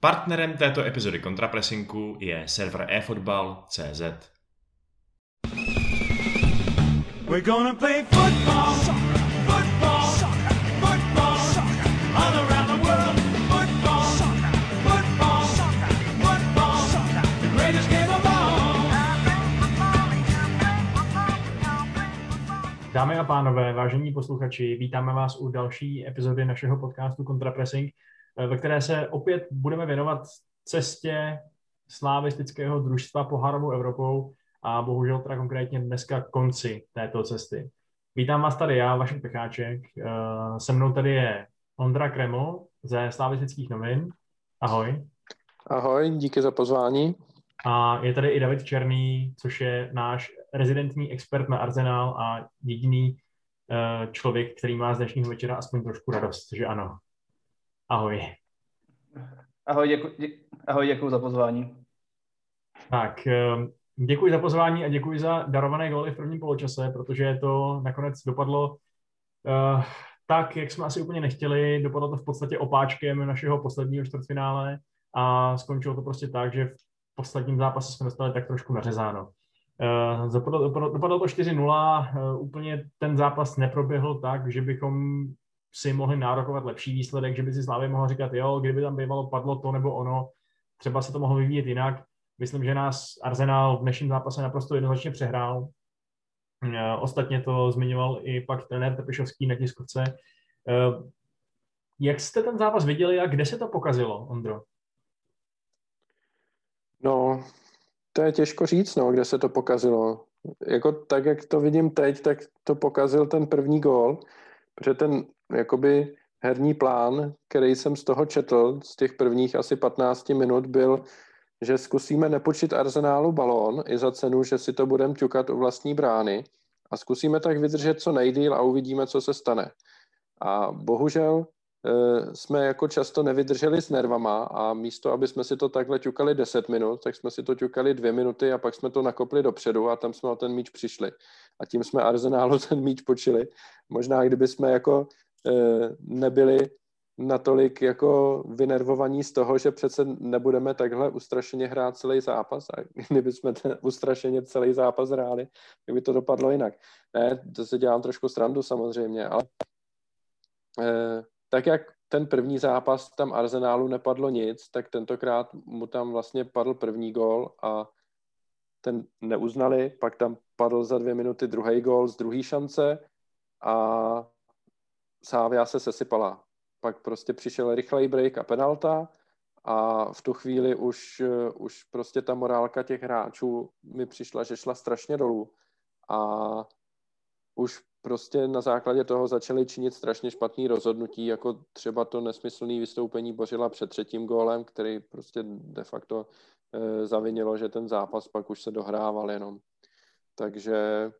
Partnerem této epizody kontrapresinku je server eFootball.cz. We're gonna play football, football, football, all around the world. Football, football, football, the greatest game of all. Dámy a pánové, vážení posluchači, vítáme vás u další epizody našeho podcastu Kontrapressing, ve které se opět budeme věnovat cestě slávistického družstva pohárovou Evropou a bohužel teda konkrétně dneska konci této cesty. Vítám vás tady já, Vašek Pecháček. Eh, se mnou tady je Ondra Kreml ze Slavistických novin. Ahoj. Ahoj, díky za pozvání. A je tady i David Černý, což je náš rezidentní expert na Arsenal a jediný uh, člověk, který má z dnešního večera aspoň trošku radost, že ano. Ahoj. Ahoj, děkuji, dě, ahoj, děkuji za pozvání. Tak, uh, děkuji za pozvání a děkuji za darované góly v prvním poločase, protože to nakonec dopadlo uh, tak, jak jsme asi úplně nechtěli. Dopadlo to v podstatě opáčkem našeho posledního čtvrtfinále a skončilo to prostě tak, že v posledním zápase jsme dostali tak trošku nařezáno. Uh, dopadlo, dopadlo to 4-0, uh, úplně ten zápas neproběhl tak, že bychom si mohli nárokovat lepší výsledek, že by si Slávě mohla říkat, jo, kdyby tam bývalo padlo to nebo ono, třeba se to mohlo vyvíjet jinak. Myslím, že nás Arsenal v dnešním zápase naprosto jednoznačně přehrál. Uh, ostatně to zmiňoval i pak trenér Tepišovský na tiskovce. Uh, jak jste ten zápas viděli a kde se to pokazilo, Ondro? No, to je těžko říct, no, kde se to pokazilo. Jako tak, jak to vidím teď, tak to pokazil ten první gól, protože ten jakoby herní plán, který jsem z toho četl, z těch prvních asi 15 minut, byl, že zkusíme nepočít arzenálu balón i za cenu, že si to budeme ťukat u vlastní brány a zkusíme tak vydržet co nejdíl a uvidíme, co se stane. A bohužel jsme jako často nevydrželi s nervama a místo, aby jsme si to takhle ťukali 10 minut, tak jsme si to ťukali dvě minuty a pak jsme to nakopli dopředu a tam jsme o ten míč přišli. A tím jsme Arsenálu ten míč počili. Možná kdyby jsme jako eh, nebyli natolik jako vynervovaní z toho, že přece nebudeme takhle ustrašeně hrát celý zápas a kdyby jsme ten ustrašeně celý zápas hráli, tak by to dopadlo jinak. Ne, to se dělám trošku srandu samozřejmě, ale eh, tak jak ten první zápas tam Arsenálu nepadlo nic, tak tentokrát mu tam vlastně padl první gól a ten neuznali, pak tam padl za dvě minuty druhý gól z druhé šance a Sávia se sesypala. Pak prostě přišel rychlej break a penalta a v tu chvíli už, už prostě ta morálka těch hráčů mi přišla, že šla strašně dolů a už prostě na základě toho začali činit strašně špatný rozhodnutí, jako třeba to nesmyslné vystoupení Bořila před třetím gólem, který prostě de facto e, zavinilo, že ten zápas pak už se dohrával jenom. Takže e,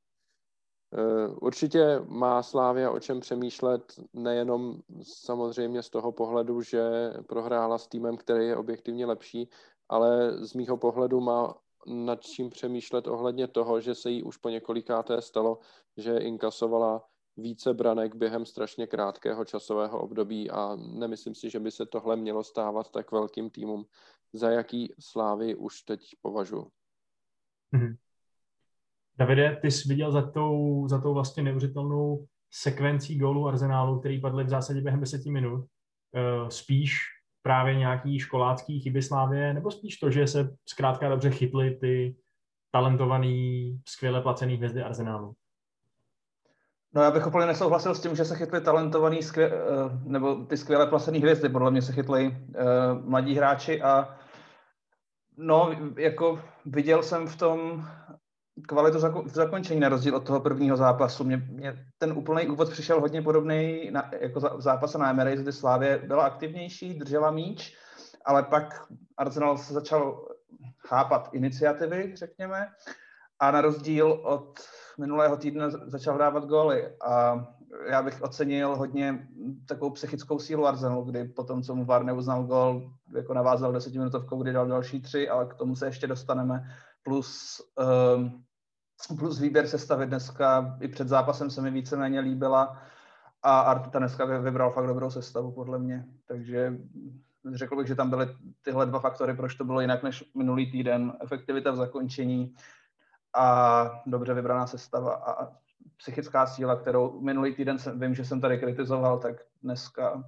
určitě má Slávia o čem přemýšlet, nejenom samozřejmě z toho pohledu, že prohrála s týmem, který je objektivně lepší, ale z mýho pohledu má nad čím přemýšlet ohledně toho, že se jí už po několikáté stalo, že inkasovala více branek během strašně krátkého časového období a nemyslím si, že by se tohle mělo stávat tak velkým týmům, za jaký slávy už teď považuji. Mm-hmm. Davide, ty jsi viděl za tou, za tou vlastně neuvěřitelnou sekvencí gólů Arsenálu, který padly v zásadě během deseti minut. Uh, spíš právě nějaký školácký chyby Slávě, nebo spíš to, že se zkrátka dobře chytly ty talentovaný, skvěle placený hvězdy Arsenálu? No já bych úplně nesouhlasil s tím, že se chytli talentovaný, skvě, eh, nebo ty skvěle placený hvězdy. Podle mě se chytli uh, mladí hráči a no, jako viděl jsem v tom kvalitu v zakončení na rozdíl od toho prvního zápasu. Mě, mě ten úplný úvod přišel hodně podobný na, jako v zápase na Emirates, kdy Slávě byla aktivnější, držela míč, ale pak Arsenal se začal chápat iniciativy, řekněme, a na rozdíl od minulého týdne začal dávat góly. A já bych ocenil hodně takovou psychickou sílu Arsenalu, kdy potom, co mu VAR neuznal gól, jako navázal desetiminutovkou, kdy dal další tři, ale k tomu se ještě dostaneme. Plus um, plus výběr sestavy dneska i před zápasem se mi víceméně líbila a Arteta dneska vybral fakt dobrou sestavu podle mě, takže řekl bych, že tam byly tyhle dva faktory, proč to bylo jinak než minulý týden. Efektivita v zakončení a dobře vybraná sestava a psychická síla, kterou minulý týden jsem, vím, že jsem tady kritizoval, tak dneska,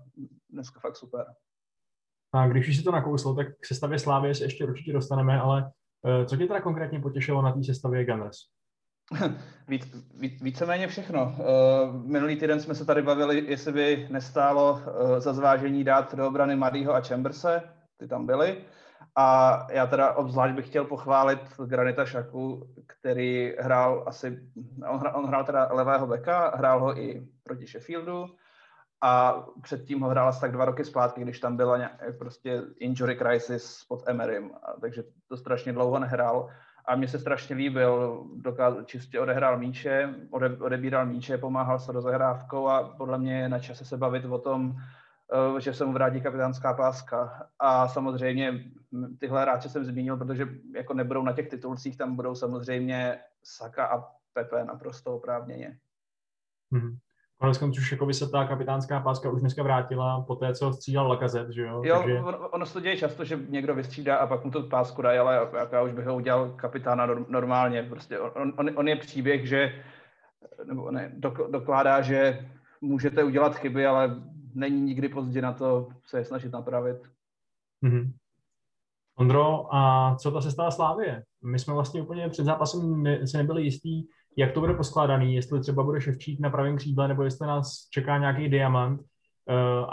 dneska fakt super. A když už si to nakouslo, tak k sestavě Slávy se ještě určitě dostaneme, ale eh, co tě teda konkrétně potěšilo na té sestavě Gunners? Víc, víc, víceméně všechno. Uh, minulý týden jsme se tady bavili, jestli by nestálo uh, za zvážení dát do obrany Madýho a Chamberse, ty tam byly. A já teda obzvlášť bych chtěl pochválit Granita Šaku, který hrál asi, on hrál, on hrál teda levého beka, hrál ho i proti Sheffieldu a předtím ho hrál asi tak dva roky zpátky, když tam byla nějak, prostě injury crisis pod Emerym, takže to strašně dlouho nehrál a mně se strašně líbil, dokázal, čistě odehrál míče, ode, odebíral míče, pomáhal se do zahrávkou a podle mě je na čase se bavit o tom, eh, že se mu vrátí kapitánská páska. A samozřejmě tyhle hráče jsem zmínil, protože jako nebudou na těch titulcích, tam budou samozřejmě Saka a Pepe naprosto oprávněně. Mm-hmm. Konec konců by se ta kapitánská páska už dneska vrátila po té, co střídal Lakazet, že jo? Jo, Takže... ono se to děje často, že někdo vystřídá a pak mu to pásku dají, ale já už bych ho udělal kapitána normálně. Prostě on, on, on je příběh, že nebo ne, dokládá, že můžete udělat chyby, ale není nikdy pozdě na to se je snažit napravit. Mm-hmm. Ondro, a co ta se stala Slávě? My jsme vlastně úplně před zápasem ne, si nebyli jistí, jak to bude poskládaný, jestli třeba bude Ševčík na pravém křídle, nebo jestli nás čeká nějaký diamant uh,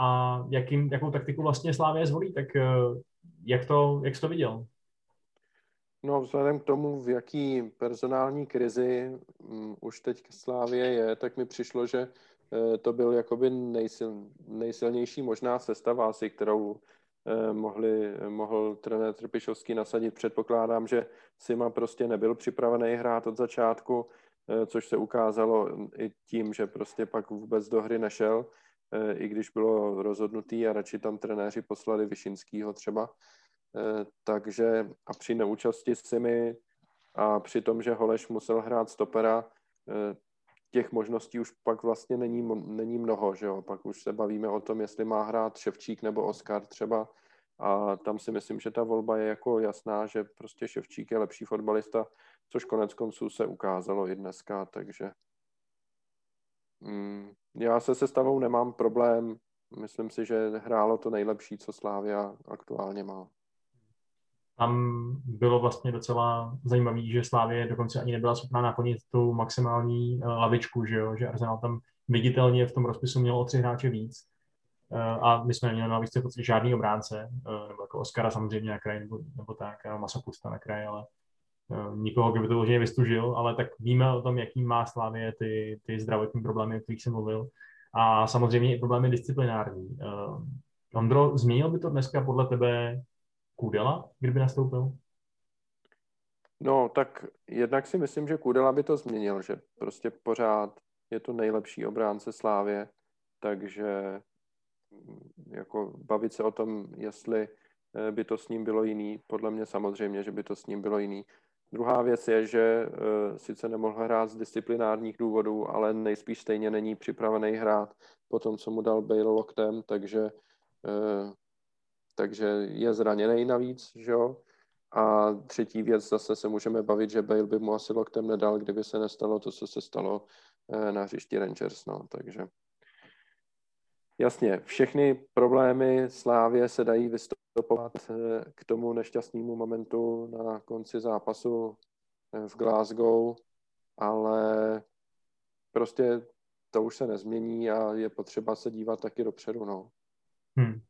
a jakým, jakou taktiku vlastně Slávě zvolí, tak uh, jak, to, jak jsi to viděl? No, vzhledem k tomu, v jaký personální krizi um, už teď Slávě je, tak mi přišlo, že uh, to byl jakoby nejsil, nejsilnější možná sestava asi, kterou mohli, mohl trenér Trpišovský nasadit. Předpokládám, že Sima prostě nebyl připravený hrát od začátku, Eh, což se ukázalo i tím, že prostě pak vůbec do hry nešel, eh, i když bylo rozhodnutý a radši tam trenéři poslali Vyšinskýho třeba. Eh, takže a při neúčasti mi a při tom, že Holeš musel hrát stopera, těch možností už pak vlastně není, není mnoho, že jo? Pak už se bavíme o tom, jestli má hrát Ševčík nebo Oskar třeba a tam si myslím, že ta volba je jako jasná, že prostě Ševčík je lepší fotbalista, což konec konců se ukázalo i dneska, takže mm, já se sestavou nemám problém. Myslím si, že hrálo to nejlepší, co Slávia aktuálně má. Tam bylo vlastně docela zajímavé, že Slávě dokonce ani nebyla schopná naplnit tu maximální eh, lavičku, že, jo? že Arsenal tam viditelně v tom rozpisu měl o tři hráče víc Eh, a my jsme neměli na výšce v žádný obránce, eh, nebo jako Oscara samozřejmě na kraji, nebo, nebo tak, Masopusta na kraji, ale nikoho, kdo by to vloženě vystužil, ale tak víme o tom, jaký má Slávě ty, ty zdravotní problémy, o kterých jsem mluvil. A samozřejmě i problémy disciplinární. Ondro, změnil by to dneska podle tebe Kudela, kdyby nastoupil? No, tak jednak si myslím, že Kudela by to změnil, že prostě pořád je to nejlepší obránce Slávě, takže jako bavit se o tom, jestli eh, by to s ním bylo jiný. Podle mě samozřejmě, že by to s ním bylo jiný. Druhá věc je, že uh, sice nemohl hrát z disciplinárních důvodů, ale nejspíš stejně není připravený hrát po tom, co mu dal Bale loktem, takže, uh, takže je zraněný navíc, že jo. A třetí věc, zase se můžeme bavit, že Bale by mu asi loktem nedal, kdyby se nestalo to, co se stalo uh, na hřišti Rangers, no, takže Jasně, všechny problémy Slávě se dají vystopovat eh, k tomu nešťastnému momentu na konci zápasu eh, v Glasgow, ale prostě to už se nezmění a je potřeba se dívat taky dopředu. No. Hmm.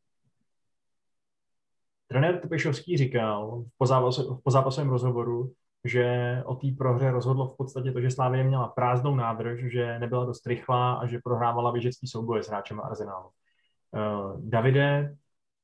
Trenér Tepešovský říkal v, pozápas, v pozápasovém rozhovoru, že o té prohře rozhodlo v podstatě to, že Slávě měla prázdnou nádrž, že nebyla dost rychlá a že prohrávala běžecký souboje s hráčem Arsenálu. Uh, Davide,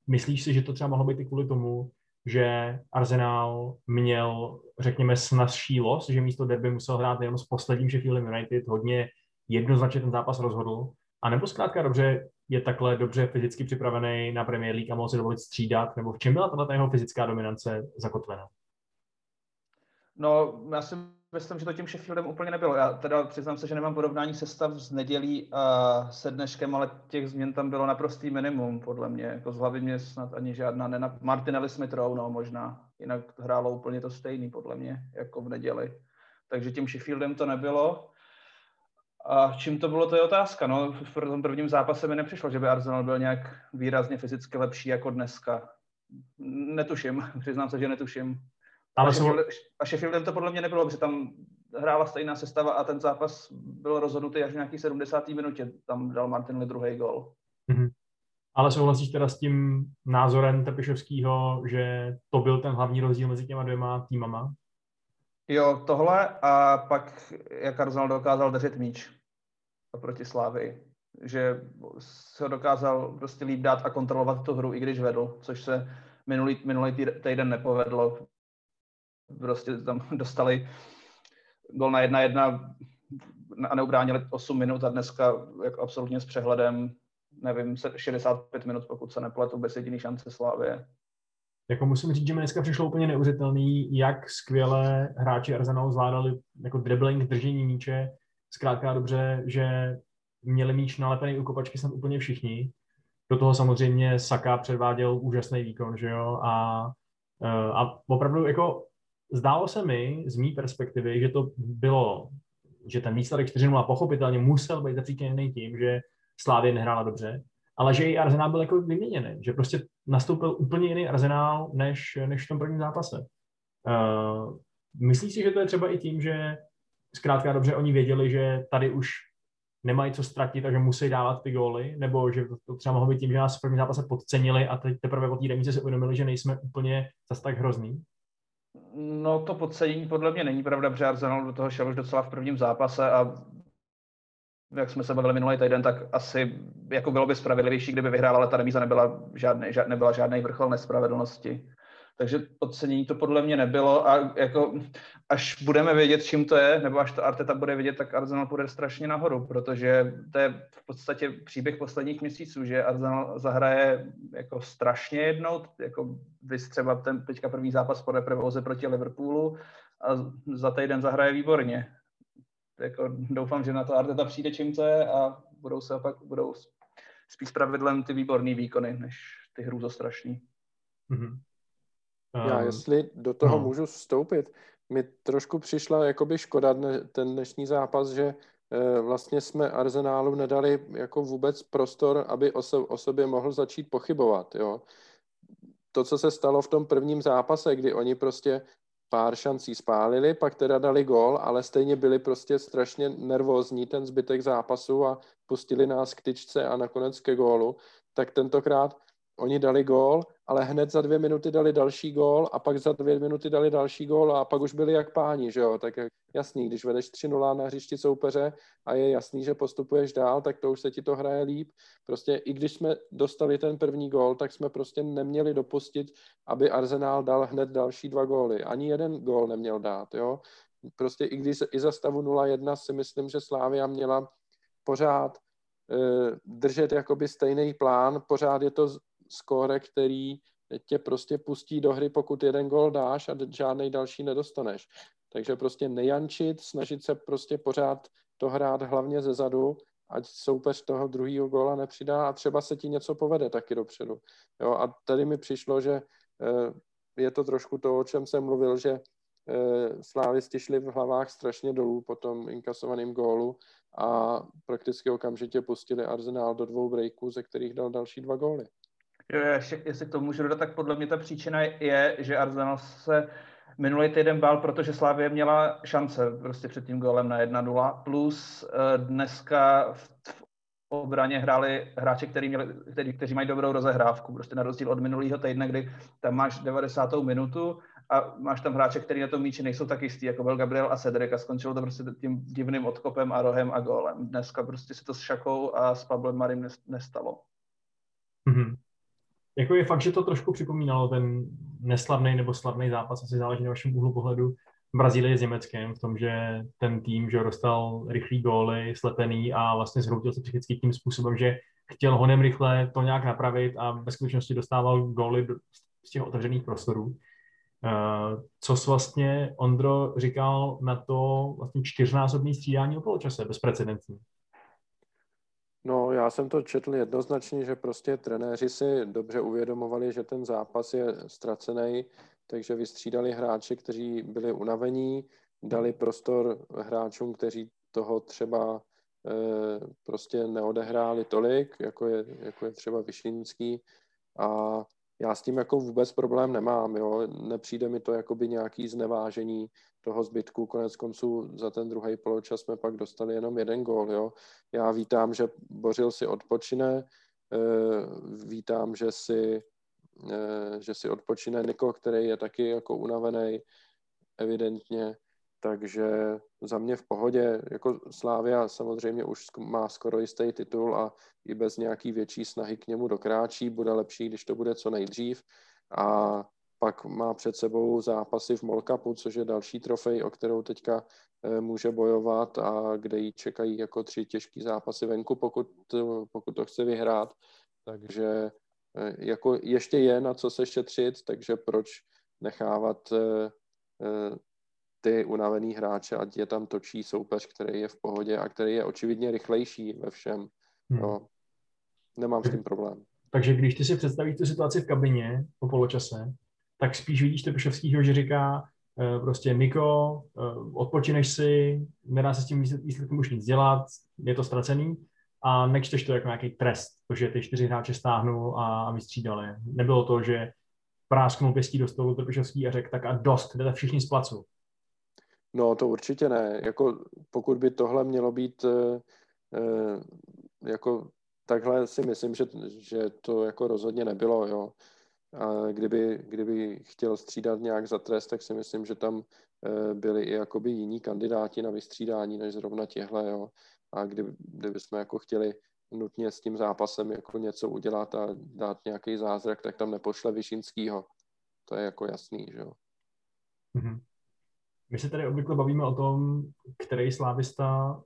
myslíš si, že to třeba mohlo být i kvůli tomu, že Arsenal měl, řekněme, snazší los, že místo derby musel hrát jenom s posledním Sheffield United, hodně jednoznačně ten zápas rozhodl, a nebo zkrátka dobře je takhle dobře fyzicky připravený na Premier League a mohl si dovolit střídat, nebo v čem byla tato jeho fyzická dominance zakotvena? No, já si myslím, že to tím Sheffieldem úplně nebylo. Já teda přiznám se, že nemám porovnání sestav s nedělí a se dneškem, ale těch změn tam bylo naprostý minimum, podle mě. Jako z hlavy mě snad ani žádná nenap... Martinelli Smith Rowe, no možná. Jinak hrálo úplně to stejný, podle mě, jako v neděli. Takže tím Sheffieldem to nebylo. A čím to bylo, to je otázka. No, v tom prvním zápase mi nepřišlo, že by Arsenal byl nějak výrazně fyzicky lepší jako dneska. Netuším, přiznám se, že netuším. Ale a, Sheffield, a Sheffieldem to podle mě nebylo, protože tam hrála stejná sestava a ten zápas byl rozhodnutý až v nějaký 70. minutě. Tam dal Martin druhý gol. Mm-hmm. Ale souhlasíš teda s tím názorem Tepišovského, že to byl ten hlavní rozdíl mezi těma dvěma týmama? Jo, tohle a pak jak Arsenal dokázal držet míč proti Slávy. Že se ho dokázal prostě líp dát a kontrolovat tu hru, i když vedl, což se minulý, minulý týden nepovedlo. Prostě tam dostali gol na jedna jedna a neubránili 8 minut a dneska jako absolutně s přehledem, nevím, 65 minut, pokud se nepletu, bez jediný šance Slávě jako musím říct, že mi dneska přišlo úplně neuvěřitelný, jak skvěle hráči Arsenalu zvládali jako dribbling, držení míče, zkrátka dobře, že měli míč nalepený u kopačky snad úplně všichni. Do toho samozřejmě Saka předváděl úžasný výkon, že jo, a, e, a opravdu jako zdálo se mi z mý perspektivy, že to bylo, že ten výsledek 4-0 pochopitelně musel být zapříčený tím, že Slávě nehrála dobře, ale že i Arsenal byl jako vyměněný, že prostě nastoupil úplně jiný Arsenal než, než v tom prvním zápase. Uh, myslíš si, že to je třeba i tím, že zkrátka dobře oni věděli, že tady už nemají co ztratit a že musí dávat ty góly, nebo že to třeba mohlo být tím, že nás v prvním zápase podcenili a teď teprve po té remíze si uvědomili, že nejsme úplně zase tak hrozný? No to podcenění podle mě není pravda, protože Arsenal do toho šel už docela v prvním zápase a jak jsme se bavili minulý týden, tak asi jako bylo by spravedlivější, kdyby vyhrál, ale ta remíza nebyla žádný, žád, nebyla žádný vrchol nespravedlnosti. Takže podcenění to podle mě nebylo a jako až budeme vědět, čím to je, nebo až to Arteta bude vědět, tak Arsenal půjde strašně nahoru, protože to je v podstatě příběh posledních měsíců, že Arsenal zahraje jako strašně jednou, jako vys třeba ten teďka první zápas po reprevoze proti Liverpoolu a za týden zahraje výborně jako doufám, že na to Arteta přijde čím to je a budou se opak, budou spíš pravidlem ty výborné výkony, než ty hrůzostrašný. Mm-hmm. Um, Já jestli do toho no. můžu vstoupit, mi trošku přišla jakoby škoda dne, ten dnešní zápas, že e, vlastně jsme Arsenálu nedali jako vůbec prostor, aby o, so, o sobě mohl začít pochybovat. Jo? To, co se stalo v tom prvním zápase, kdy oni prostě pár šancí spálili, pak teda dali gól, ale stejně byli prostě strašně nervózní ten zbytek zápasu a pustili nás k tyčce a nakonec ke gólu, tak tentokrát oni dali gól, ale hned za dvě minuty dali další gól a pak za dvě minuty dali další gól a pak už byli jak páni, že jo, tak jasný, když vedeš 3-0 na hřišti soupeře a je jasný, že postupuješ dál, tak to už se ti to hraje líp. Prostě i když jsme dostali ten první gól, tak jsme prostě neměli dopustit, aby Arsenal dal hned další dva góly. Ani jeden gól neměl dát, jo. Prostě i když i za stavu 0-1 si myslím, že Slávia měla pořád eh, držet jakoby stejný plán, pořád je to skóre, který tě prostě pustí do hry, pokud jeden gol dáš a žádný další nedostaneš. Takže prostě nejančit, snažit se prostě pořád to hrát hlavně ze zadu, ať soupeř toho druhého góla nepřidá a třeba se ti něco povede taky dopředu. Jo, a tady mi přišlo, že eh, je to trošku to, o čem jsem mluvil, že eh, Slávisti šli v hlavách strašně dolů po tom inkasovaném gólu a prakticky okamžitě pustili Arsenal do dvou breaků, ze kterých dal další dva góly. Ještě, jestli tomu můžu dodat, tak podle mě ta příčina je, že Arsenal se minulý týden bál, protože Slávě měla šance prostě před tím golem na 1-0, plus eh, dneska v, v obraně hráli hráči, který měli, který, kteří mají dobrou rozehrávku, prostě na rozdíl od minulého týdne, kdy tam máš 90. minutu a máš tam hráče, který na tom míči nejsou tak jistý, jako byl Gabriel a Cedric a skončilo to prostě tím divným odkopem a rohem a gólem. Dneska prostě se to s Šakou a s Pablem Marim nestalo. Mm-hmm. Jako je fakt, že to trošku připomínalo ten neslavný nebo slavný zápas, asi záleží na vašem úhlu pohledu, Brazílie s Německem v tom, že ten tým že dostal rychlý góly, slepený a vlastně zhroutil se psychicky tím způsobem, že chtěl honem rychle to nějak napravit a ve skutečnosti dostával góly z těch otevřených prostorů. Co jsi vlastně, Ondro, říkal na to vlastně čtyřnásobný střídání o poločase, bezprecedentní? No, já jsem to četl jednoznačně, že prostě trenéři si dobře uvědomovali, že ten zápas je ztracený, takže vystřídali hráče, kteří byli unavení, dali prostor hráčům, kteří toho třeba e, prostě neodehráli tolik, jako je, jako je třeba Vyšinský a já s tím jako vůbec problém nemám, jo. Nepřijde mi to jako by nějaký znevážení toho zbytku. Konec konců za ten druhý poločas jsme pak dostali jenom jeden gól, jo. Já vítám, že Bořil si odpočine, eh, vítám, že si, eh, že si odpočine Niko, který je taky jako unavený, evidentně, takže za mě v pohodě, jako Slávia samozřejmě už má skoro jistý titul a i bez nějaký větší snahy k němu dokráčí, bude lepší, když to bude co nejdřív. A pak má před sebou zápasy v Molkapu, což je další trofej, o kterou teďka eh, může bojovat a kde jí čekají jako tři těžký zápasy venku, pokud, pokud to chce vyhrát. Takže eh, jako ještě je na co se šetřit, takže proč nechávat eh, ty unavený hráče, ať je tam točí soupeř, který je v pohodě a který je očividně rychlejší ve všem. Hmm. No, nemám s tím problém. Takže když ty si představíš tu situaci v kabině po poločase, tak spíš vidíš Trpišovskýho, že říká uh, prostě Niko, uh, odpočineš si, nedá se s tím výsledkem už nic dělat, je to ztracený a nečteš to jako nějaký trest, protože ty čtyři hráče stáhnul a, a vystřídali. Nebylo to, že prásknul pěstí do stolu Trpišovský a řekl, tak a dost, jdete všichni z placu. No to určitě ne. Jako, pokud by tohle mělo být e, jako takhle si myslím, že, že to jako rozhodně nebylo, jo. A kdyby, kdyby chtěl střídat nějak za trest, tak si myslím, že tam e, byli i jakoby jiní kandidáti na vystřídání, než zrovna těhle, jo. A kdyby, kdyby jsme jako chtěli nutně s tím zápasem jako něco udělat a dát nějaký zázrak, tak tam nepošle Vyšinskýho. To je jako jasný, že jo. Mm-hmm. My se tady obvykle bavíme o tom, který slávista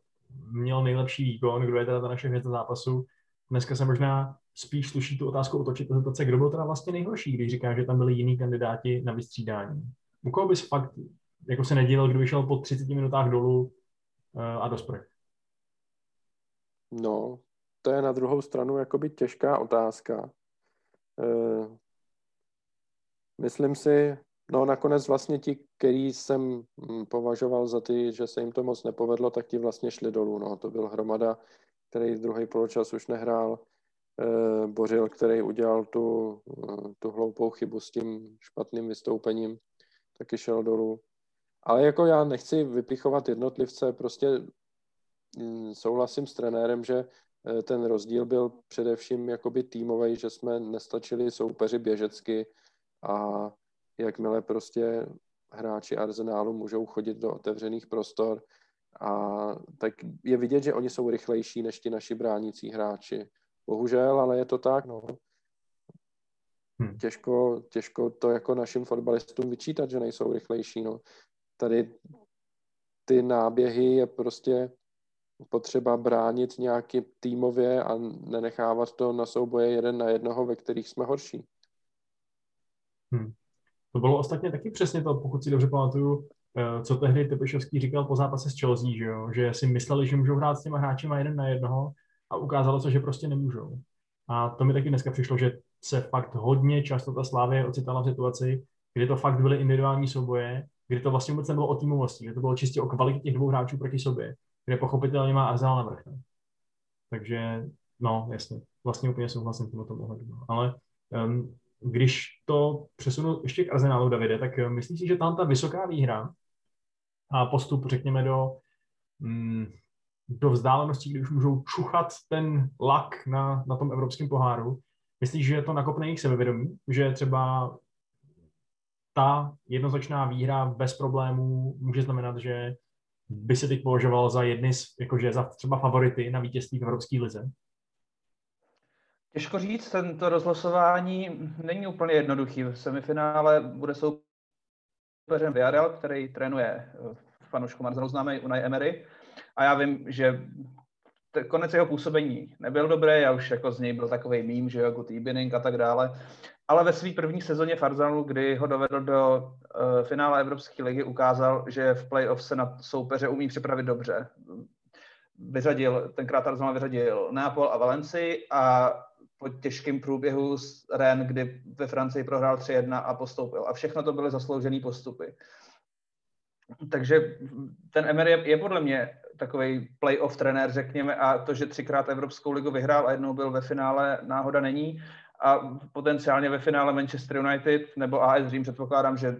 měl nejlepší výkon, kdo je teda ta naše hvězda zápasu. Dneska se možná spíš sluší tu otázku otočit a zeptat se, kdo byl teda vlastně nejhorší, když říká, že tam byli jiní kandidáti na vystřídání. U koho bys fakt jako se nedělal, kdo vyšel po 30 minutách dolů uh, a do sprch? No, to je na druhou stranu jakoby těžká otázka. Uh, myslím si, No nakonec vlastně ti, který jsem hm, považoval za ty, že se jim to moc nepovedlo, tak ti vlastně šli dolů. No. To byl Hromada, který druhý poločas už nehrál, e, Bořil, který udělal tu, eh, tu hloupou chybu s tím špatným vystoupením, taky šel dolů. Ale jako já nechci vypichovat jednotlivce, prostě hm, souhlasím s trenérem, že eh, ten rozdíl byl především jakoby týmový, že jsme nestačili soupeři běžecky a jakmile prostě hráči Arsenálu můžou chodit do otevřených prostor, a tak je vidět, že oni jsou rychlejší než ti naši bránící hráči. Bohužel, ale je to tak, no. Hmm. Těžko, těžko to jako našim fotbalistům vyčítat, že nejsou rychlejší, no. Tady ty náběhy je prostě potřeba bránit nějaký týmově a nenechávat to na souboje jeden na jednoho, ve kterých jsme horší. Hmm. To bylo ostatně taky přesně to, pokud si dobře pamatuju, eh, co tehdy Tepišovský říkal po zápase s Chelsea, že, jo? že si mysleli, že můžou hrát s těma hráči jeden na jednoho a ukázalo se, že prostě nemůžou. A to mi taky dneska přišlo, že se fakt hodně často ta Slávě ocitala v situaci, kdy to fakt byly individuální souboje, kdy to vlastně vůbec nebylo o týmovosti, kdy to bylo čistě o kvalitě těch dvou hráčů proti sobě, kde pochopitelně má Arsenal na vrch. Takže, no, jasně, vlastně úplně souhlasím v tomto ohledu. No. Ale um, když to přesunu ještě k Arsenálu, Davide, tak eh, myslíš si, že tam ta vysoká výhra a postup, řekněme, do, mm, do vzdálenosti, kdy už můžou čuchat ten lak na, na tom evropském poháru, myslíš, že to nakopne jejich sebevědomí? Že třeba ta jednoznačná výhra bez problémů může znamenat, že by se teď považoval za jedny jakože za třeba favority na vítězství v Evropské lize? Těžko říct, tento rozlosování není úplně jednoduchý. V semifinále bude soupeřem Villarreal, který trénuje eh, fanušku Marzalu známý Unai Emery. A já vím, že konec jeho působení nebyl dobrý, já už jako z něj byl takový mím, že jako good a tak dále, ale ve své první sezóně Arsenalu, kdy ho dovedl do uh, finále Evropské ligy, ukázal, že v playoff se na soupeře umí připravit dobře. Vyřadil, tenkrát Arsenal vyřadil Neapol a Valencii a po těžkém průběhu z Ren, kdy ve Francii prohrál 3-1 a postoupil. A všechno to byly zasloužené postupy. Takže ten Emery je, je podle mě takový playoff trenér, řekněme, a to, že třikrát Evropskou ligu vyhrál a jednou byl ve finále, náhoda není. A potenciálně ve finále Manchester United nebo AS Dream předpokládám, že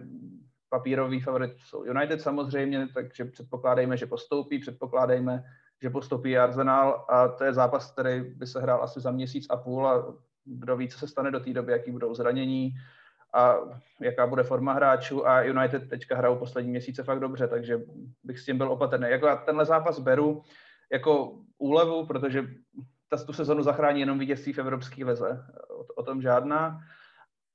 papírový favorit jsou United samozřejmě, takže předpokládejme, že postoupí, předpokládejme, že postoupí Arsenal a to je zápas, který by se hrál asi za měsíc a půl a kdo ví, co se stane do té doby, jaký budou zranění a jaká bude forma hráčů a United teďka hrajou poslední měsíce fakt dobře, takže bych s tím byl opatrný. Jako já tenhle zápas beru jako úlevu, protože ta tu sezonu zachrání jenom vítězství v Evropské lize. O, o tom žádná.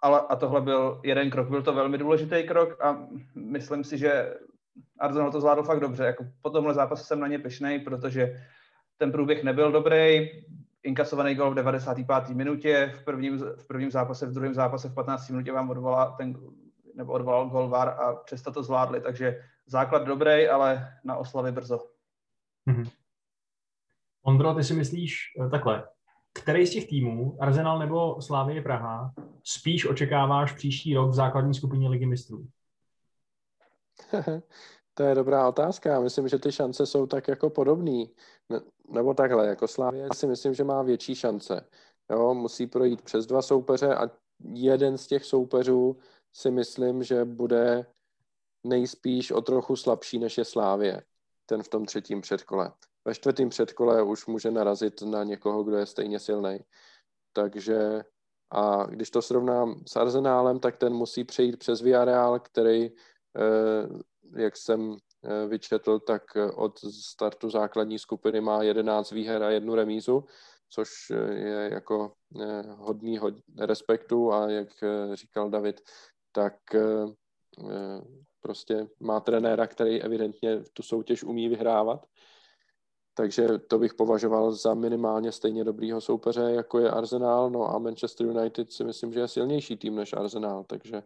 Ale, a tohle byl jeden krok. Byl to velmi důležitý krok a myslím si, že Arsenal to zvládl fakt dobře. Jako po tomhle zápase jsem na ně pišnej, protože ten průběh nebyl dobrý. Inkasovaný gol v 95. minutě, v prvním, v prvním zápase, v druhém zápase v 15. minutě vám odvolal ten, nebo odvolal gol VAR a přesto to zvládli. Takže základ dobrý, ale na oslavy brzo. Mm-hmm. Ondro, ty si myslíš eh, takhle, který z těch týmů, Arsenal nebo Slávie Praha, spíš očekáváš příští rok v základní skupině Ligy mistrů? To je dobrá otázka. Já myslím, že ty šance jsou tak jako podobný. Nebo takhle, jako Slávě si myslím, že má větší šance. Jo, musí projít přes dva soupeře a jeden z těch soupeřů si myslím, že bude nejspíš o trochu slabší, než je Slávě, ten v tom třetím předkole. Ve čtvrtém předkole už může narazit na někoho, kdo je stejně silný. Takže a když to srovnám s Arzenálem, tak ten musí přejít přes Villarreal, který, jak jsem eh, vyčetl, tak od startu základní skupiny má 11 výher a jednu remízu, což je jako eh, hodný hod, respektu a jak říkal David, tak prostě má trenéra, který evidentně tu soutěž umí vyhrávat takže to bych považoval za minimálně stejně dobrýho soupeře, jako je Arsenal. No a Manchester United si myslím, že je silnější tým než Arsenal, takže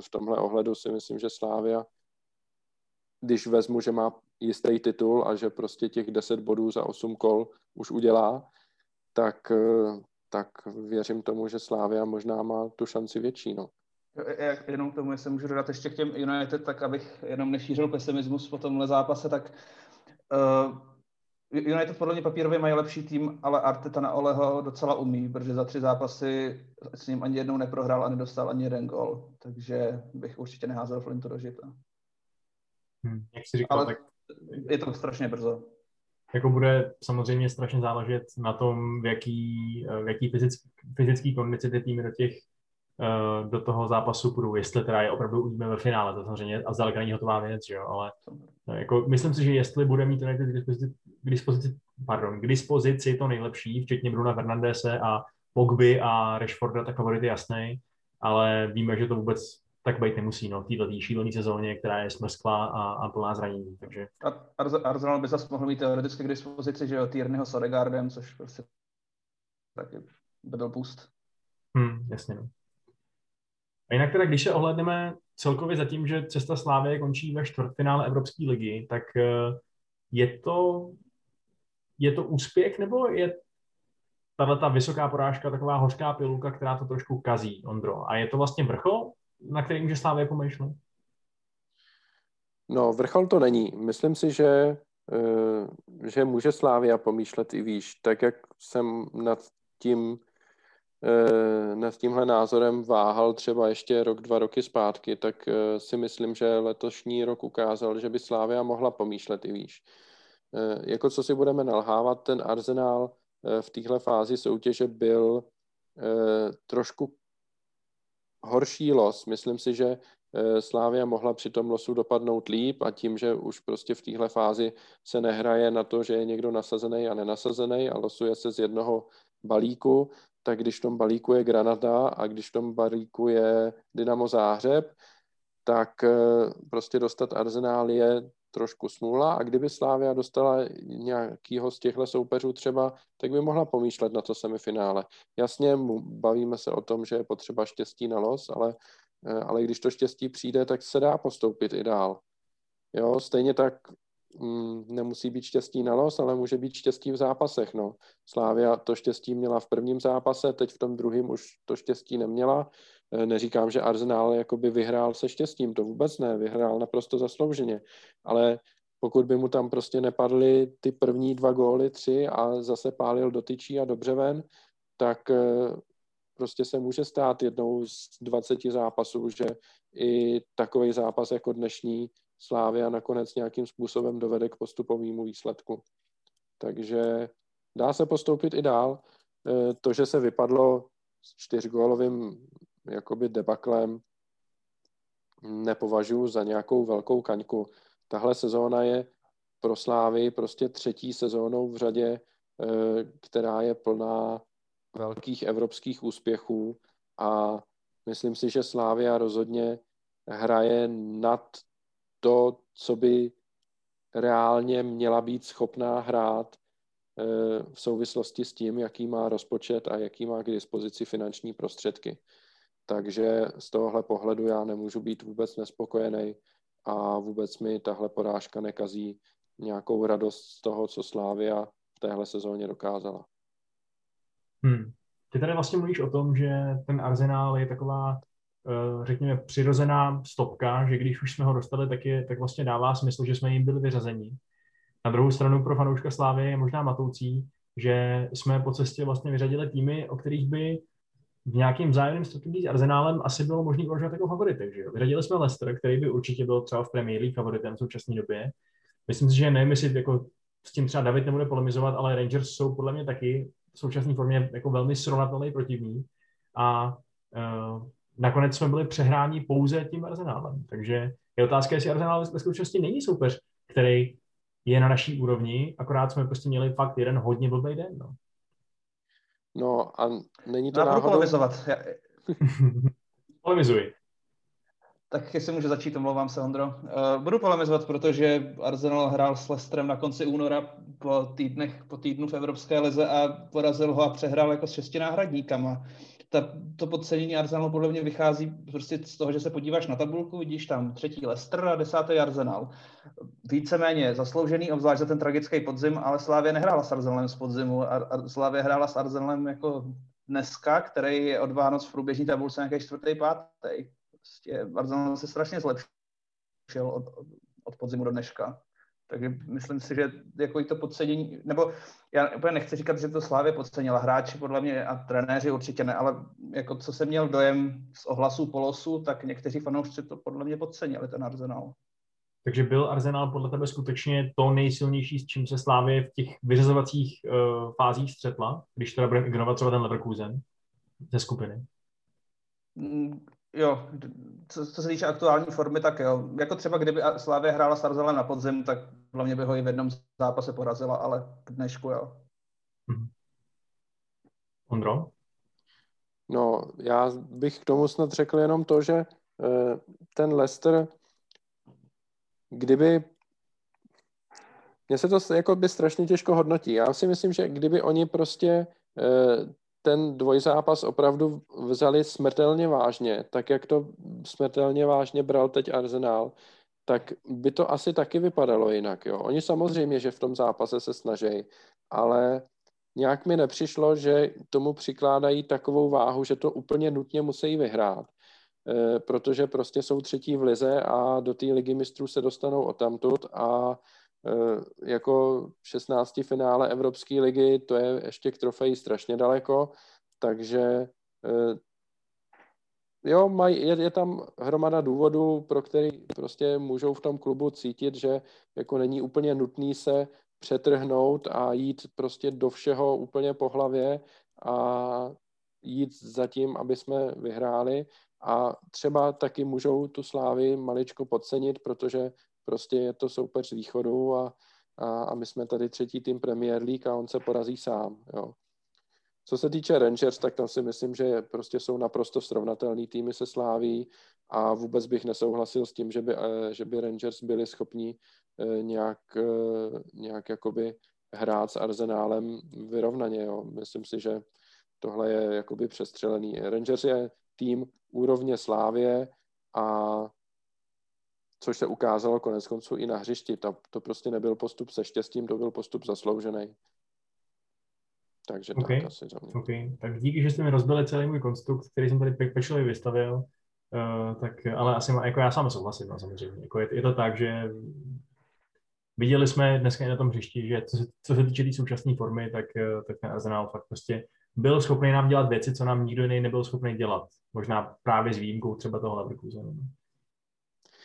v tomhle ohledu si myslím, že Slávia, když vezmu, že má jistý titul a že prostě těch 10 bodů za 8 kol už udělá, tak, tak věřím tomu, že Slávia možná má tu šanci větší. No. Jak jenom k tomu, jestli můžu dodat ještě k těm United, tak abych jenom nešířil pesimismus po tomhle zápase, tak uh, United podle mě papírově mají lepší tým, ale Arteta na Oleho docela umí, protože za tři zápasy s ním ani jednou neprohrál a nedostal ani jeden gol. Takže bych určitě neházel Flintu do žita. Hmm, jak jsi říkal, ale tak... je to strašně brzo. Jako bude samozřejmě strašně záležet na tom, v jaký, v jaký fyzický, fyzický kondici ty týmy do těch uh, do toho zápasu půjdu, jestli teda je opravdu uvidíme ve finále, to samozřejmě a zdaleka není hotová věc, že jo, ale uh, jako, myslím si, že jestli bude mít United k dispozici, k dispozici, pardon, k dispozici to nejlepší, včetně Bruna Fernandese a Pogby a Rashforda, tak favorit je jasný, ale víme, že to vůbec tak být nemusí, no, v této šílené sezóně, která je smrsklá a, a plná zranění, takže... Arsenal by zase mohl mít teoreticky k dispozici, že jo, Tierneyho s Odegaardem, což prostě taky by byl pust. Hmm, jasně, no. A jinak teda, když se ohledneme celkově za tím, že cesta Slávy končí ve čtvrtfinále Evropské ligy, tak eh, je to, je to úspěch, nebo je tahle ta vysoká porážka taková hořká pilulka, která to trošku kazí, Ondro? A je to vlastně vrchol, na který může Slávě pomýšlet? No, vrchol to není. Myslím si, že, eh, že může Slávia pomýšlet i výš. Tak, jak jsem nad tím Eh, nad tímhle názorem váhal třeba ještě rok, dva roky zpátky, tak eh, si myslím, že letošní rok ukázal, že by Slávia mohla pomýšlet i výš. Eh, jako co si budeme nalhávat, ten arzenál v téhle fázi soutěže byl trošku horší los. Myslím si, že Slávia mohla při tom losu dopadnout líp a tím, že už prostě v téhle fázi se nehraje na to, že je někdo nasazený a nenasazený a losuje se z jednoho balíku, tak když v tom balíku je Granada a když v tom balíku je Dynamo Záhřeb, tak eh, prostě dostat Arsenál je trošku smůla a kdyby Slávia dostala nějakýho z těchto soupeřů třeba, tak by mohla pomýšlet na to semifinále. Jasně, bavíme se o tom, že je potřeba štěstí na los, ale, eh, ale když to štěstí přijde, tak se dá postoupit i dál. Jo, stejně tak mm, nemusí být štěstí na los, ale může být štěstí v zápasech. No. Slávia to štěstí měla v prvním zápase, teď v tom druhém už to štěstí neměla. Eh, neříkám, že Arsenal jakoby vyhrál se štěstím, to vůbec ne, vyhrál naprosto zaslouženě, ale pokud by mu tam prostě nepadly ty první dva góly, tři a zase pálil do tyčí a dobře ven, tak eh, prostě se může stát jednou z 20 zápasů, že i takový zápas jako dnešní Slávia nakonec nějakým způsobem dovede k postupovému výsledku. Takže dá se postoupit i dál. Eh, to, že se vypadlo s čtyřgólovým jakoby debaklem, nepovažuji za nějakou velkou kaňku. Tahle sezóna je pro Slávy prostě třetí sezónou v řadě, eh, která je plná velkých evropských úspěchů a myslím si, že Slávia rozhodně hraje nad to, co by reálně měla být schopná hrát eh, v souvislosti s tím, jaký má rozpočet a jaký má k dispozici finanční prostředky. Takže z tohohle pohledu já nemůžu být vůbec nespokojený a vůbec mi tahle porážka nekazí nějakou radost z toho, co Slávia v téhle sezóně dokázala. Hmm. Ty tady vlastně mluvíš o tom, že ten arzenál je taková řekněme, přirozená stopka, že když už jsme ho dostali, tak, je, tak vlastně dává smysl, že jsme jim byli vyřazeni. Na druhou stranu pro fanouška Slávy je možná matoucí, že jsme po cestě vlastně vyřadili týmy, o kterých by v nějakým vzájemným střetnutí s Arzenálem asi bylo možné uvažovat jako favority. Že Vyřadili jsme Leicester, který by určitě byl třeba v Premier League favoritem v současné době. Myslím si, že nevím, jestli jako s tím třeba David nebude polemizovat, ale Rangers jsou podle mě taky v současné formě jako velmi srovnatelný protivní. A uh, nakonec jsme byli přehráni pouze tím Arsenálem. Takže je otázka, jestli Arsenal ve skutečnosti není soupeř, který je na naší úrovni, akorát jsme prostě měli fakt jeden hodně blbý den. No, no a není to Já náhodou... polemizovat. Já... Polemizuji. Tak jestli můžu začít, omlouvám se, Ondro. Uh, budu polemizovat, protože Arsenal hrál s Leicesterem na konci února po týdnech, po týdnu v Evropské lize a porazil ho a přehrál jako s šesti náhradníkama ta, to podcenění Arsenalu podle mě vychází prostě z toho, že se podíváš na tabulku, vidíš tam třetí Leicester a desátý Arsenal. Víceméně zasloužený, obzvlášť za ten tragický podzim, ale Slávě nehrála s Arsenalem z podzimu. Ar- Slávě hrála s Arsenalem jako dneska, který je od Vánoc v průběžní tabulce nějaký čtvrtý, pátý. Prostě Arsenal se strašně zlepšil od, od podzimu do dneška. Takže myslím si, že jako to podcenění, nebo já úplně nechci říkat, že to Slávě podcenila. Hráči podle mě a trenéři určitě ne, ale jako co jsem měl dojem z ohlasů polosu, tak někteří fanoušci to podle mě podcenili, ten Arsenal. Takže byl Arsenal podle tebe skutečně to nejsilnější, s čím se Slávě v těch vyřazovacích uh, fázích střetla, když teda budeme ignorovat třeba ten Leverkusen ze skupiny? Mm, Jo, co, co se týče aktuální formy, tak jo. Jako třeba kdyby Slávě hrála s Arzelem na podzim, tak hlavně by ho i v jednom zápase porazila, ale k dnešku jo. Mm-hmm. Ondro? No, já bych k tomu snad řekl jenom to, že eh, ten Leicester, kdyby mně se to jako by strašně těžko hodnotí. Já si myslím, že kdyby oni prostě eh, ten dvojzápas opravdu vzali smrtelně vážně, tak jak to smrtelně vážně bral teď Arsenal, tak by to asi taky vypadalo jinak. Jo. Oni samozřejmě, že v tom zápase se snaží, ale nějak mi nepřišlo, že tomu přikládají takovou váhu, že to úplně nutně musí vyhrát, e, protože prostě jsou třetí v lize a do té ligy mistrů se dostanou odtamtud a Eh, jako 16. finále Evropské ligy, to je ještě k trofeji strašně daleko, takže eh, jo, maj, je, je tam hromada důvodů, pro který prostě můžou v tom klubu cítit, že jako není úplně nutný se přetrhnout a jít prostě do všeho úplně po hlavě a jít za tím, aby jsme vyhráli a třeba taky můžou tu slávy maličko podcenit, protože prostě je to soupeř z východu a, a, a my jsme tady třetí tým Premier League a on se porazí sám. Jo. Co se týče Rangers, tak tam si myslím, že prostě jsou naprosto srovnatelný týmy se Sláví a vůbec bych nesouhlasil s tím, že by, že by Rangers byli schopni nějak, nějak jakoby hrát s Arsenálem vyrovnaně. Jo. Myslím si, že tohle je jakoby přestřelený. Rangers je tým úrovně Slávě a což se ukázalo konec konců i na hřišti. To, to prostě nebyl postup se štěstím, to byl postup zasloužený. Takže okay. tak asi za mě. Okay. Tak díky, že jste mi rozbili celý můj konstrukt, který jsem tady pečlivě vystavil, uh, tak, ale asi má, jako já sám souhlasím, no, samozřejmě. Jako je, je, to tak, že viděli jsme dneska i na tom hřišti, že co se, co se týče té tý současné formy, tak, uh, tak ten Arsenal fakt prostě byl schopný nám dělat věci, co nám nikdo jiný nebyl schopný dělat. Možná právě s výjimkou třeba toho Leverkusenu.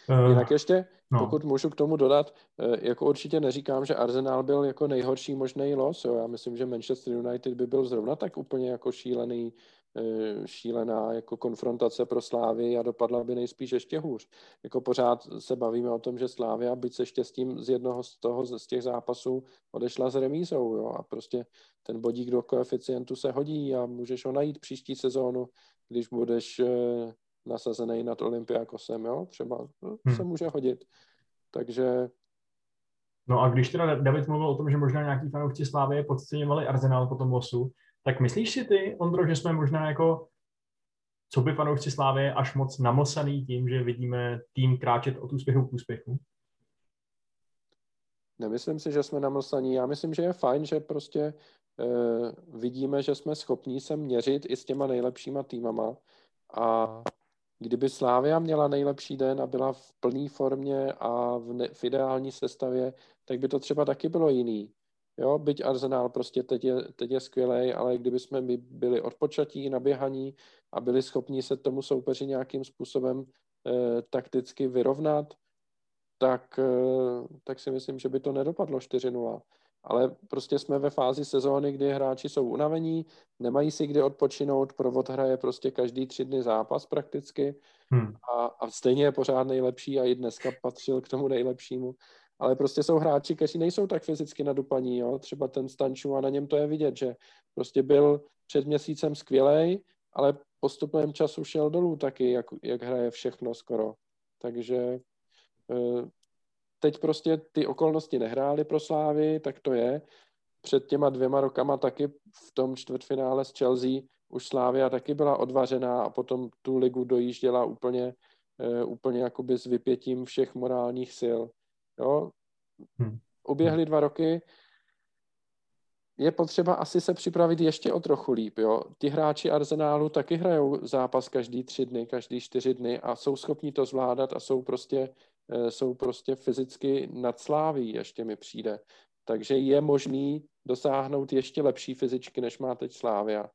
Uh, Jinak ještě, no. pokud můžu k tomu dodat, eh, jako určitě neříkám, že Arsenal byl jako nejhorší možný los. Jo. Já myslím, že Manchester United by byl zrovna tak úplně jako šílený, eh, šílená jako konfrontace pro Slávy a dopadla by nejspíš ještě hůř. Jako pořád se bavíme o tom, že Slávia, byť se štěstím z jednoho z toho z těch zápasů odešla s remízou jo. a prostě ten bodík do koeficientu se hodí a můžeš ho najít příští sezónu, když budeš nasazený nad Olympiakosem, jo, třeba hmm. se může hodit. Takže... No a když teda David mluvil o tom, že možná nějaký fanoušci Slávy podceňovali Arsenal po tom losu, tak myslíš si ty, Ondro, že jsme možná jako co by fanoušci Slávy až moc namlsaný tím, že vidíme tým kráčet od úspěchu k úspěchu? Nemyslím si, že jsme namlsaní. Já myslím, že je fajn, že prostě uh, vidíme, že jsme schopní se měřit i s těma nejlepšíma týmama a Kdyby Slávia měla nejlepší den a byla v plné formě a v, ne, v ideální sestavě, tak by to třeba taky bylo jiný. Jo, byť Arsenal prostě teď je, teď je skvělý, ale kdyby jsme my byli odpočatí, naběhaní a byli schopni se tomu soupeři nějakým způsobem eh, takticky vyrovnat, tak, eh, tak si myslím, že by to nedopadlo 4-0 ale prostě jsme ve fázi sezóny, kdy hráči jsou unavení, nemají si kde odpočinout, provod hraje prostě každý tři dny zápas prakticky hmm. a, a stejně je pořád nejlepší a i dneska patřil k tomu nejlepšímu. Ale prostě jsou hráči, kteří nejsou tak fyzicky nadupaní, jo? třeba ten Stanču a na něm to je vidět, že prostě byl před měsícem skvělej, ale postupem času šel dolů taky, jak, jak hraje všechno skoro. Takže eh, teď prostě ty okolnosti nehrály pro Slávy, tak to je. Před těma dvěma rokama taky v tom čtvrtfinále s Chelsea už Slávia taky byla odvařená a potom tu ligu dojížděla úplně, uh, úplně jakoby s vypětím všech morálních sil. Jo? Hmm. Uběhly dva roky, je potřeba asi se připravit ještě o trochu líp. Jo? Ti hráči Arsenálu taky hrajou zápas každý tři dny, každý čtyři dny a jsou schopni to zvládat a jsou prostě Eh, jsou prostě fyzicky nadsláví, ještě mi přijde. Takže je možný dosáhnout ještě lepší fyzičky, než má teď Slávia.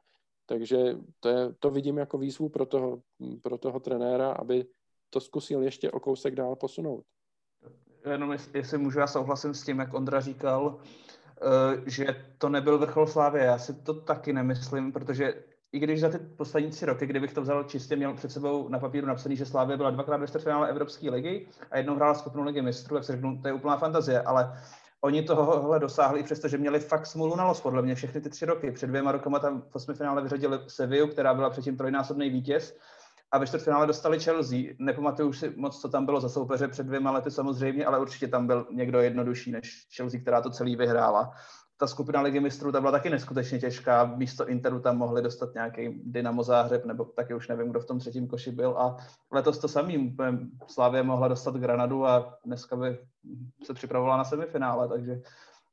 Takže to, je, to vidím jako výzvu pro toho, pro toho trenéra, aby to zkusil ještě o kousek dál posunout. Jenom jestli můžu, já souhlasím s tím, jak Ondra říkal, eh, že to nebyl vrchol Slávy. Já si to taky nemyslím, protože i když za ty poslední tři roky, kdybych to vzal čistě, měl před sebou na papíru napsaný, že Slávě byla dvakrát ve čtvrtfinále Evropské ligy a jednou hrála skupinu ligy mistrů, jak se řeknu, to je úplná fantazie, ale oni tohohle dosáhli, i přesto, že měli fakt smůlu na los, podle mě, všechny ty tři roky. Před dvěma rokama tam v osmifinále vyřadili Sevillu, která byla předtím trojnásobný vítěz, a ve čtvrtfinále dostali Chelsea. Nepamatuju si moc, co tam bylo za soupeře před dvěma lety samozřejmě, ale určitě tam byl někdo jednodušší než Chelsea, která to celý vyhrála ta skupina Ligy mistrů ta byla taky neskutečně těžká. Místo Interu tam mohli dostat nějaký Dynamo Záhřeb, nebo taky už nevím, kdo v tom třetím koši byl. A letos to samý. Slávě mohla dostat Granadu a dneska by se připravovala na semifinále, takže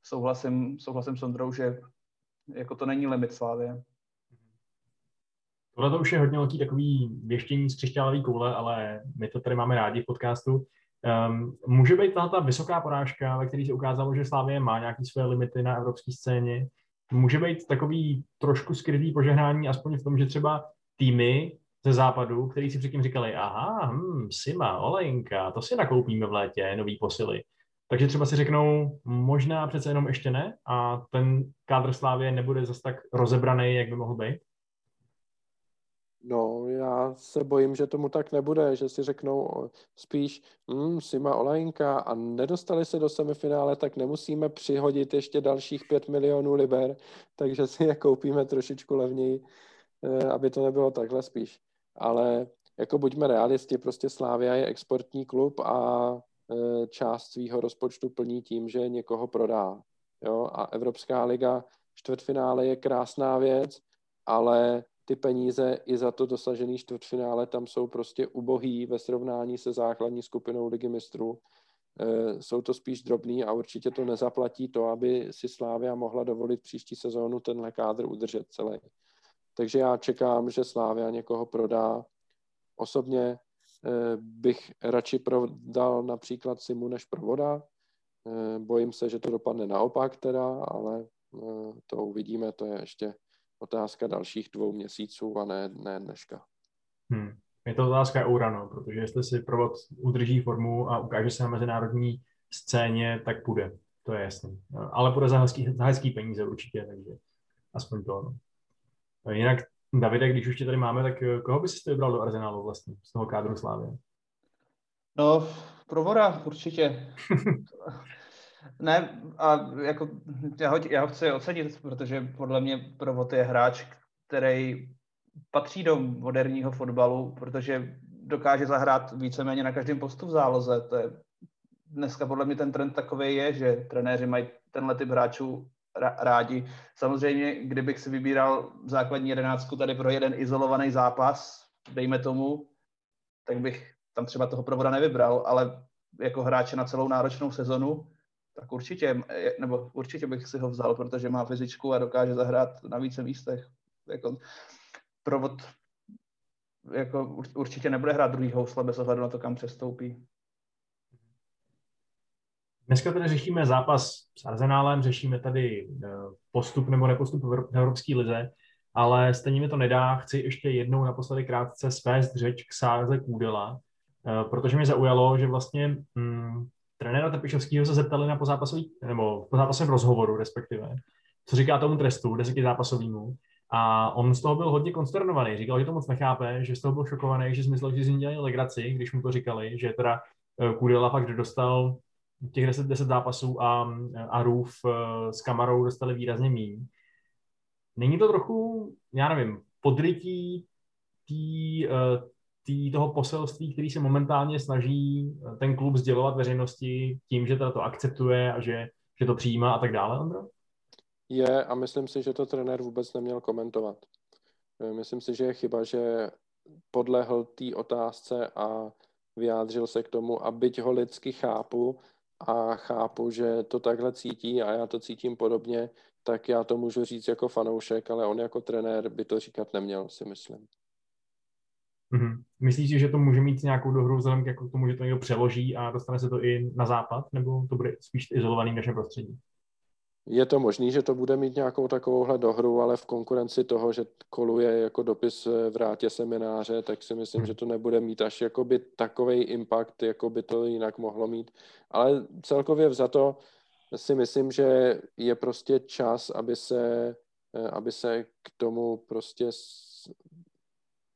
souhlasím, souhlasím s Ondrou, že jako to není limit Slávě. Tohle to už je hodně velký takový věštění z koule, ale my to tady máme rádi v podcastu. Um, může být ta vysoká porážka, ve které se ukázalo, že Slávě má nějaké své limity na evropské scéně, může být takový trošku skrytý požehnání, aspoň v tom, že třeba týmy ze západu, který si předtím říkali, aha, hm, Sima, Olejnka, to si nakoupíme v létě, nový posily. Takže třeba si řeknou, možná přece jenom ještě ne a ten kádr Slávě nebude zase tak rozebraný, jak by mohl být. No, já se bojím, že tomu tak nebude, že si řeknou spíš hm, Sima Olajinka a nedostali se do semifinále, tak nemusíme přihodit ještě dalších pět milionů liber, takže si je koupíme trošičku levněji, eh, aby to nebylo takhle spíš. Ale jako buďme realisti, prostě Slávia je exportní klub a e, část svého rozpočtu plní tím, že někoho prodá. Jo? A Evropská liga čtvrtfinále je krásná věc, ale ty peníze i za to dosažený čtvrtfinále tam jsou prostě ubohý ve srovnání se základní skupinou ligy mistrů. E, jsou to spíš drobný a určitě to nezaplatí to, aby si Slávia mohla dovolit příští sezónu tenhle kádr udržet celý. Takže já čekám, že Slávia někoho prodá. Osobně e, bych radši prodal například Simu než Provoda. E, bojím se, že to dopadne naopak teda, ale to uvidíme, to je ještě otázka dalších dvou měsíců a ne, ne dneška. Hmm. Je to otázka eura, no, protože jestli si provod udrží formu a ukáže se na mezinárodní scéně, tak půjde. To je jasný. Ale půjde za hezký, za hezký peníze určitě, takže aspoň to. No. Jinak, Davide, když už tě tady máme, tak eh, koho bys si vybral do Arsenálu vlastně, z toho kádru Slávy? No, Provora určitě. Ne, a jako já ho, já ho chci ocenit, protože podle mě Provod je hráč, který patří do moderního fotbalu, protože dokáže zahrát víceméně na každém postu v záloze. To je, dneska podle mě ten trend takový je, že trenéři mají tenhle typ hráčů rádi. Samozřejmě, kdybych si vybíral základní jedenáctku tady pro jeden izolovaný zápas, dejme tomu, tak bych tam třeba toho provoda nevybral, ale jako hráče na celou náročnou sezonu, tak určitě, nebo určitě bych si ho vzal, protože má fyzičku a dokáže zahrát na více místech. Jako, provod jako určitě nebude hrát druhý housle bez ohledu na to, kam přestoupí. Dneska tady řešíme zápas s Arzenálem, řešíme tady eh, postup nebo nepostup v Evropské lize, ale stejně mi to nedá. Chci ještě jednou naposledy krátce svést řeč k sáze Kůdela, eh, protože mi zaujalo, že vlastně mm, trenéra Trpišovského se zeptali na pozápasový, nebo pozápasovém rozhovoru respektive, co říká tomu trestu desetizápasovému. A on z toho byl hodně konsternovaný. Říkal, že to moc nechápe, že z toho byl šokovaný, že smyslel, že si dělali legraci, když mu to říkali, že teda eh, Kudela fakt dostal těch 10, 10 zápasů a, a Rův eh, s kamarou dostali výrazně míň. Není to trochu, já nevím, podrytí eh, tý, toho poselství, který se momentálně snaží ten klub sdělovat veřejnosti tím, že to akceptuje a že, že to přijímá a tak dále, Ondro? Je a myslím si, že to trenér vůbec neměl komentovat. Eh, myslím si, že je chyba, že podlehl té otázce a vyjádřil se k tomu a byť ho lidsky chápu a chápu, že to takhle cítí a já to cítím podobně, tak já to můžu říct jako fanoušek, ale on jako trenér by to říkat neměl, si myslím. Mm-hmm. Myslíš si, že to může mít nějakou dohru vzhledem k jako tomu, že to někdo přeloží a dostane se to i na západ, nebo to bude spíš izolovaný v našem prostředí? Je to možný, že to bude mít nějakou takovouhle dohru, ale v konkurenci toho, že koluje jako dopis v rátě semináře, tak si myslím, že to nebude mít až jakoby takový impact, jako by to jinak mohlo mít. Ale celkově za to si myslím, že je prostě čas, aby se, aby se k tomu prostě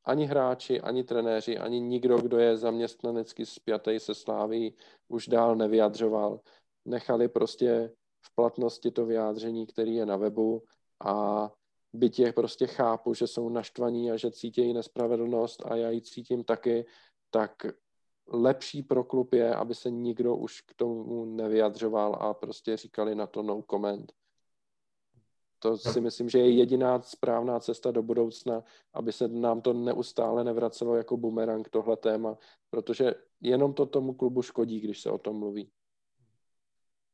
ani hráči, ani trenéři, ani nikdo, kdo je zaměstnanecky spjatý se sláví, už dál nevyjadřoval. Nechali prostě v platnosti to vyjádření, který je na webu a byť je prostě chápu, že jsou naštvaní a že cítí nespravedlnost a já ji cítím taky, tak lepší pro klub je, aby se nikdo už k tomu nevyjadřoval a prostě říkali na to no comment. To si myslím, že je jediná správná cesta do budoucna, aby se nám to neustále nevracelo jako bumerang tohle téma, protože jenom to tomu klubu škodí, když se o tom mluví.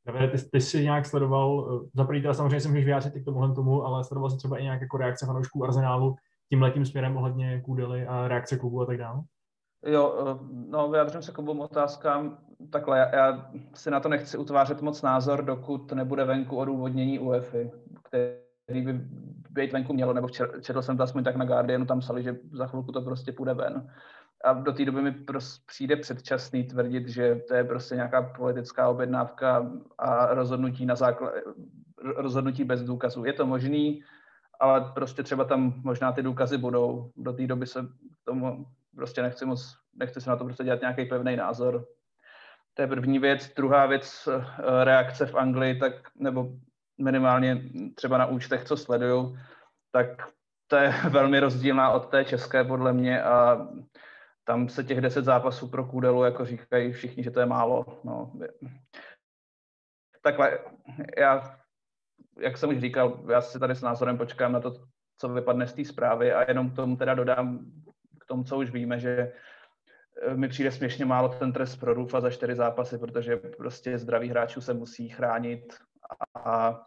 Davide, ty, ty jsi nějak sledoval, eh, za první teda samozřejmě se můžeš vyjádřit i k tomuhle tomu, ale sledoval jsi třeba i nějak jako reakce fanoušků Arsenálu tím letím směrem ohledně Kůdely a reakce klubu a tak dále? Jo, eh, no vyjádřím se k obou otázkám. Takhle, já, já si na to nechci utvářet moc názor, dokud nebude venku odůvodnění UEFI, který by být venku mělo, nebo četl jsem to aspoň tak na Guardianu, tam psali, že za chvilku to prostě půjde ven a do té doby mi prostě přijde předčasný tvrdit, že to je prostě nějaká politická objednávka a rozhodnutí na základ, rozhodnutí bez důkazů. Je to možný, ale prostě třeba tam možná ty důkazy budou. Do té doby se tomu prostě nechci moc, nechci se na to prostě dělat nějaký pevný názor. To je první věc. Druhá věc, eh, reakce v Anglii, tak, nebo minimálně třeba na účtech, co sleduju, tak to je velmi rozdílná od té české podle mě a tam se těch 10 zápasů pro Kůdelu jako říkají všichni, že to je málo. No. Takhle, já, jak jsem už říkal, já si tady s názorem počkám na to, co vypadne z té zprávy a jenom k tomu teda dodám, k tomu, co už víme, že eh, mi přijde směšně málo ten trest pro Rufa za čtyři zápasy, protože prostě zdraví hráčů se musí chránit a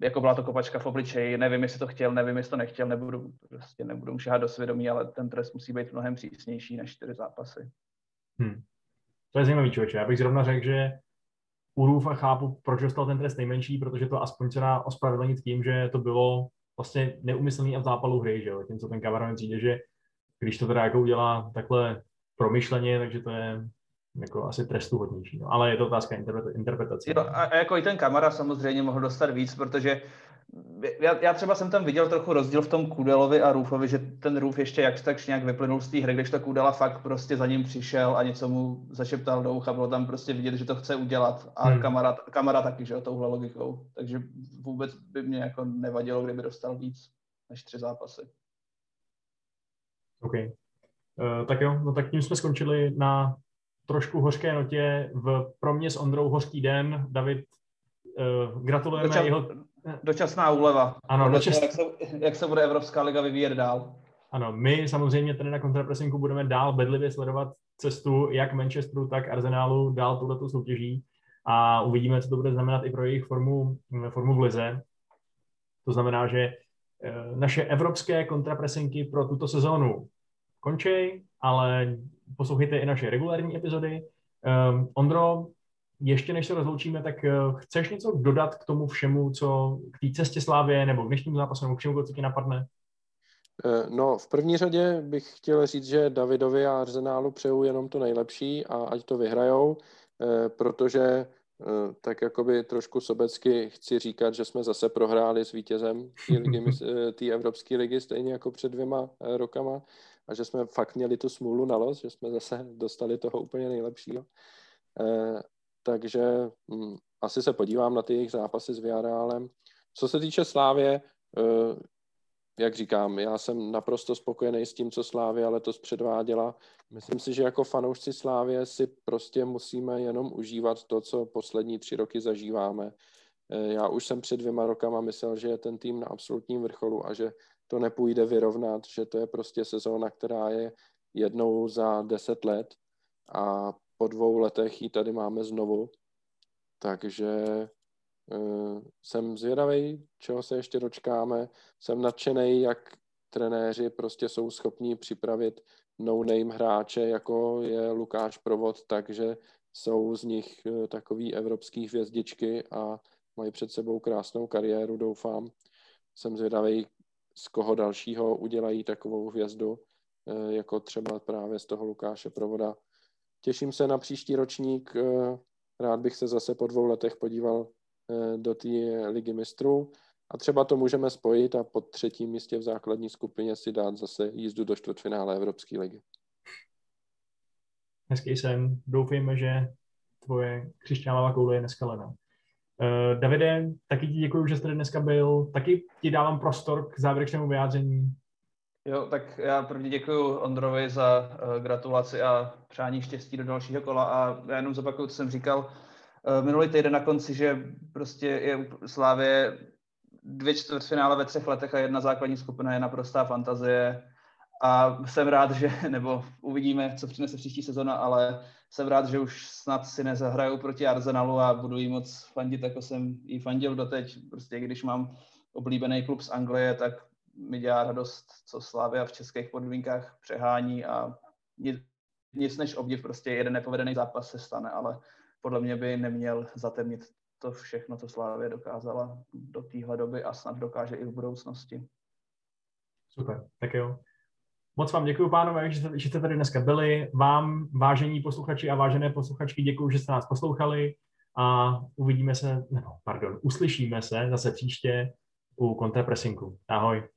jako byla to kopačka v obličeji, nevím, jestli to chtěl, nevím, jestli to nechtěl, nebudu, prostě nebudu mu šahat do svědomí, ale ten trest musí být mnohem přísnější než čtyři zápasy. Hmm. To je zajímavý člověče. Já bych zrovna řekl, že u Rufa chápu, proč dostal ten trest nejmenší, protože to aspoň se dá ospravedlnit tím, že to bylo vlastně neumyslný a v zápalu hry, že jo, tím, co ten Cameron přijde, že když to teda jako udělá takhle promyšleně, takže to je jako asi trestu hodnější. No. Ale je to otázka interpretace. Jo, a jako i ten Kamara samozřejmě mohl dostat víc, protože já, já třeba jsem tam viděl trochu rozdíl v tom Kudelovi a Růfovi, že ten Růf ještě jak tak nějak vyplynul z té hry, když to Kudela fakt prostě za ním přišel a něco mu zašeptal do ucha, bylo tam prostě vidět, že to chce udělat a hmm. kamera, kamera taky, že jo, touhle logikou. Takže vůbec by mě jako nevadilo, kdyby dostal víc než tři zápasy. OK. Uh, tak jo, no tak tím jsme skončili na trošku hořké notě. V pro mě s Ondrou hořký den. David, uh, gratulujeme Dočas, jeho... Dočasná úleva. Ano, dočas... jak, se, jak se bude Evropská liga vyvíjet dál. Ano, my samozřejmě tady na kontrapresinku budeme dál bedlivě sledovat cestu jak Manchesteru, tak Arsenálu dál tuhleto soutěží a uvidíme, co to bude znamenat i pro jejich formu, formu v lize. To znamená, že naše evropské kontrapresinky pro tuto sezónu končí, ale poslouchejte i naše regulární epizody. Um, Ondro, ještě než se rozloučíme, tak uh, chceš něco dodat k tomu všemu, co k té cestě Slávě nebo k dnešnímu zápasu, nebo k čemu, co ti napadne? Eh, no, v první řadě bych chtěl říct, že Davidovi a Arzenálu přeju jenom to nejlepší a ať to vyhrajou, eh, protože tak jakoby trošku sobecky chci říkat, že jsme zase prohráli s vítězem té Evropské ligy, stejně jako před dvěma rokama a že jsme fakt měli tu smůlu na los, že jsme zase dostali toho úplně nejlepšího. Eh, takže hm, asi se podívám na ty jejich zápasy s Viarálem. Co se týče Slávě, eh, jak říkám, já jsem naprosto spokojený s tím, co Slávě letos předváděla. Myslím si, že jako fanoušci Slávě si prostě musíme jenom užívat to, co poslední tři roky zažíváme. Eh, já už jsem před dvěma rokama myslel, že je ten tým na absolutním vrcholu a že to nepůjde vyrovnat, že to je prostě sezóna, která je jednou za deset let a po dvou letech ji tady máme znovu. Takže jsem zvědavý, čeho se ještě dočkáme. Jsem nadšený, jak trenéři prostě jsou schopní připravit no-name hráče, jako je Lukáš Provod, takže jsou z nich uh, takový evropský hvězdičky a mají před sebou krásnou kariéru, doufám. Jsem zvědavý, z koho dalšího udělají takovou hvězdu, eh, jako třeba právě z toho Lukáše Provoda. Těším se na příští ročník. Eh, rád bych se zase po dvou letech podíval eh, do té ligy mistrů a třeba to můžeme spojit a po třetím místě v základní skupině si dát zase jízdu do čtvrtfinále Evropské ligy. Hezký sen. Doufejme, že tvoje křišťálová koule je dneska lena. Uh, Davide, taky ti děkuji, že jsi tady dneska byl. Taky ti dávám prostor k závěrečnému vyjádření. Jo, tak já prvně děkuji Ondrovi za uh, gratulaci a přání štěstí do dalšího kola a já jenom zopakuju, co jsem říkal minulý týden na konci, že prostě je Slávě dvě čtvrtfinále ve třech letech a jedna základní skupina je naprostá fantazie a jsem rád, že, nebo uvidíme, co přinese příští sezona, ale jsem rád, že už snad si nezahraju proti Arsenalu a budu jí moc fandit, jako jsem jí fandil doteď. Prostě když mám oblíbený klub z Anglie, tak mi dělá radost, co Slávia v českých podmínkách přehání a nic, nic než obdiv, prostě jeden nepovedený zápas se stane, ale podle mě by neměl zatemnit to všechno, co Slávě dokázala do téhle doby a snad dokáže i v budoucnosti. Super, tak jo. Moc vám děkuji, pánové, že jste, že jste tady dneska byli. Vám, vážení posluchači a vážené posluchačky, děkuji, že jste nás poslouchali a uvidíme se, no, pardon, uslyšíme se zase příště u kontrapresinku. Ahoj.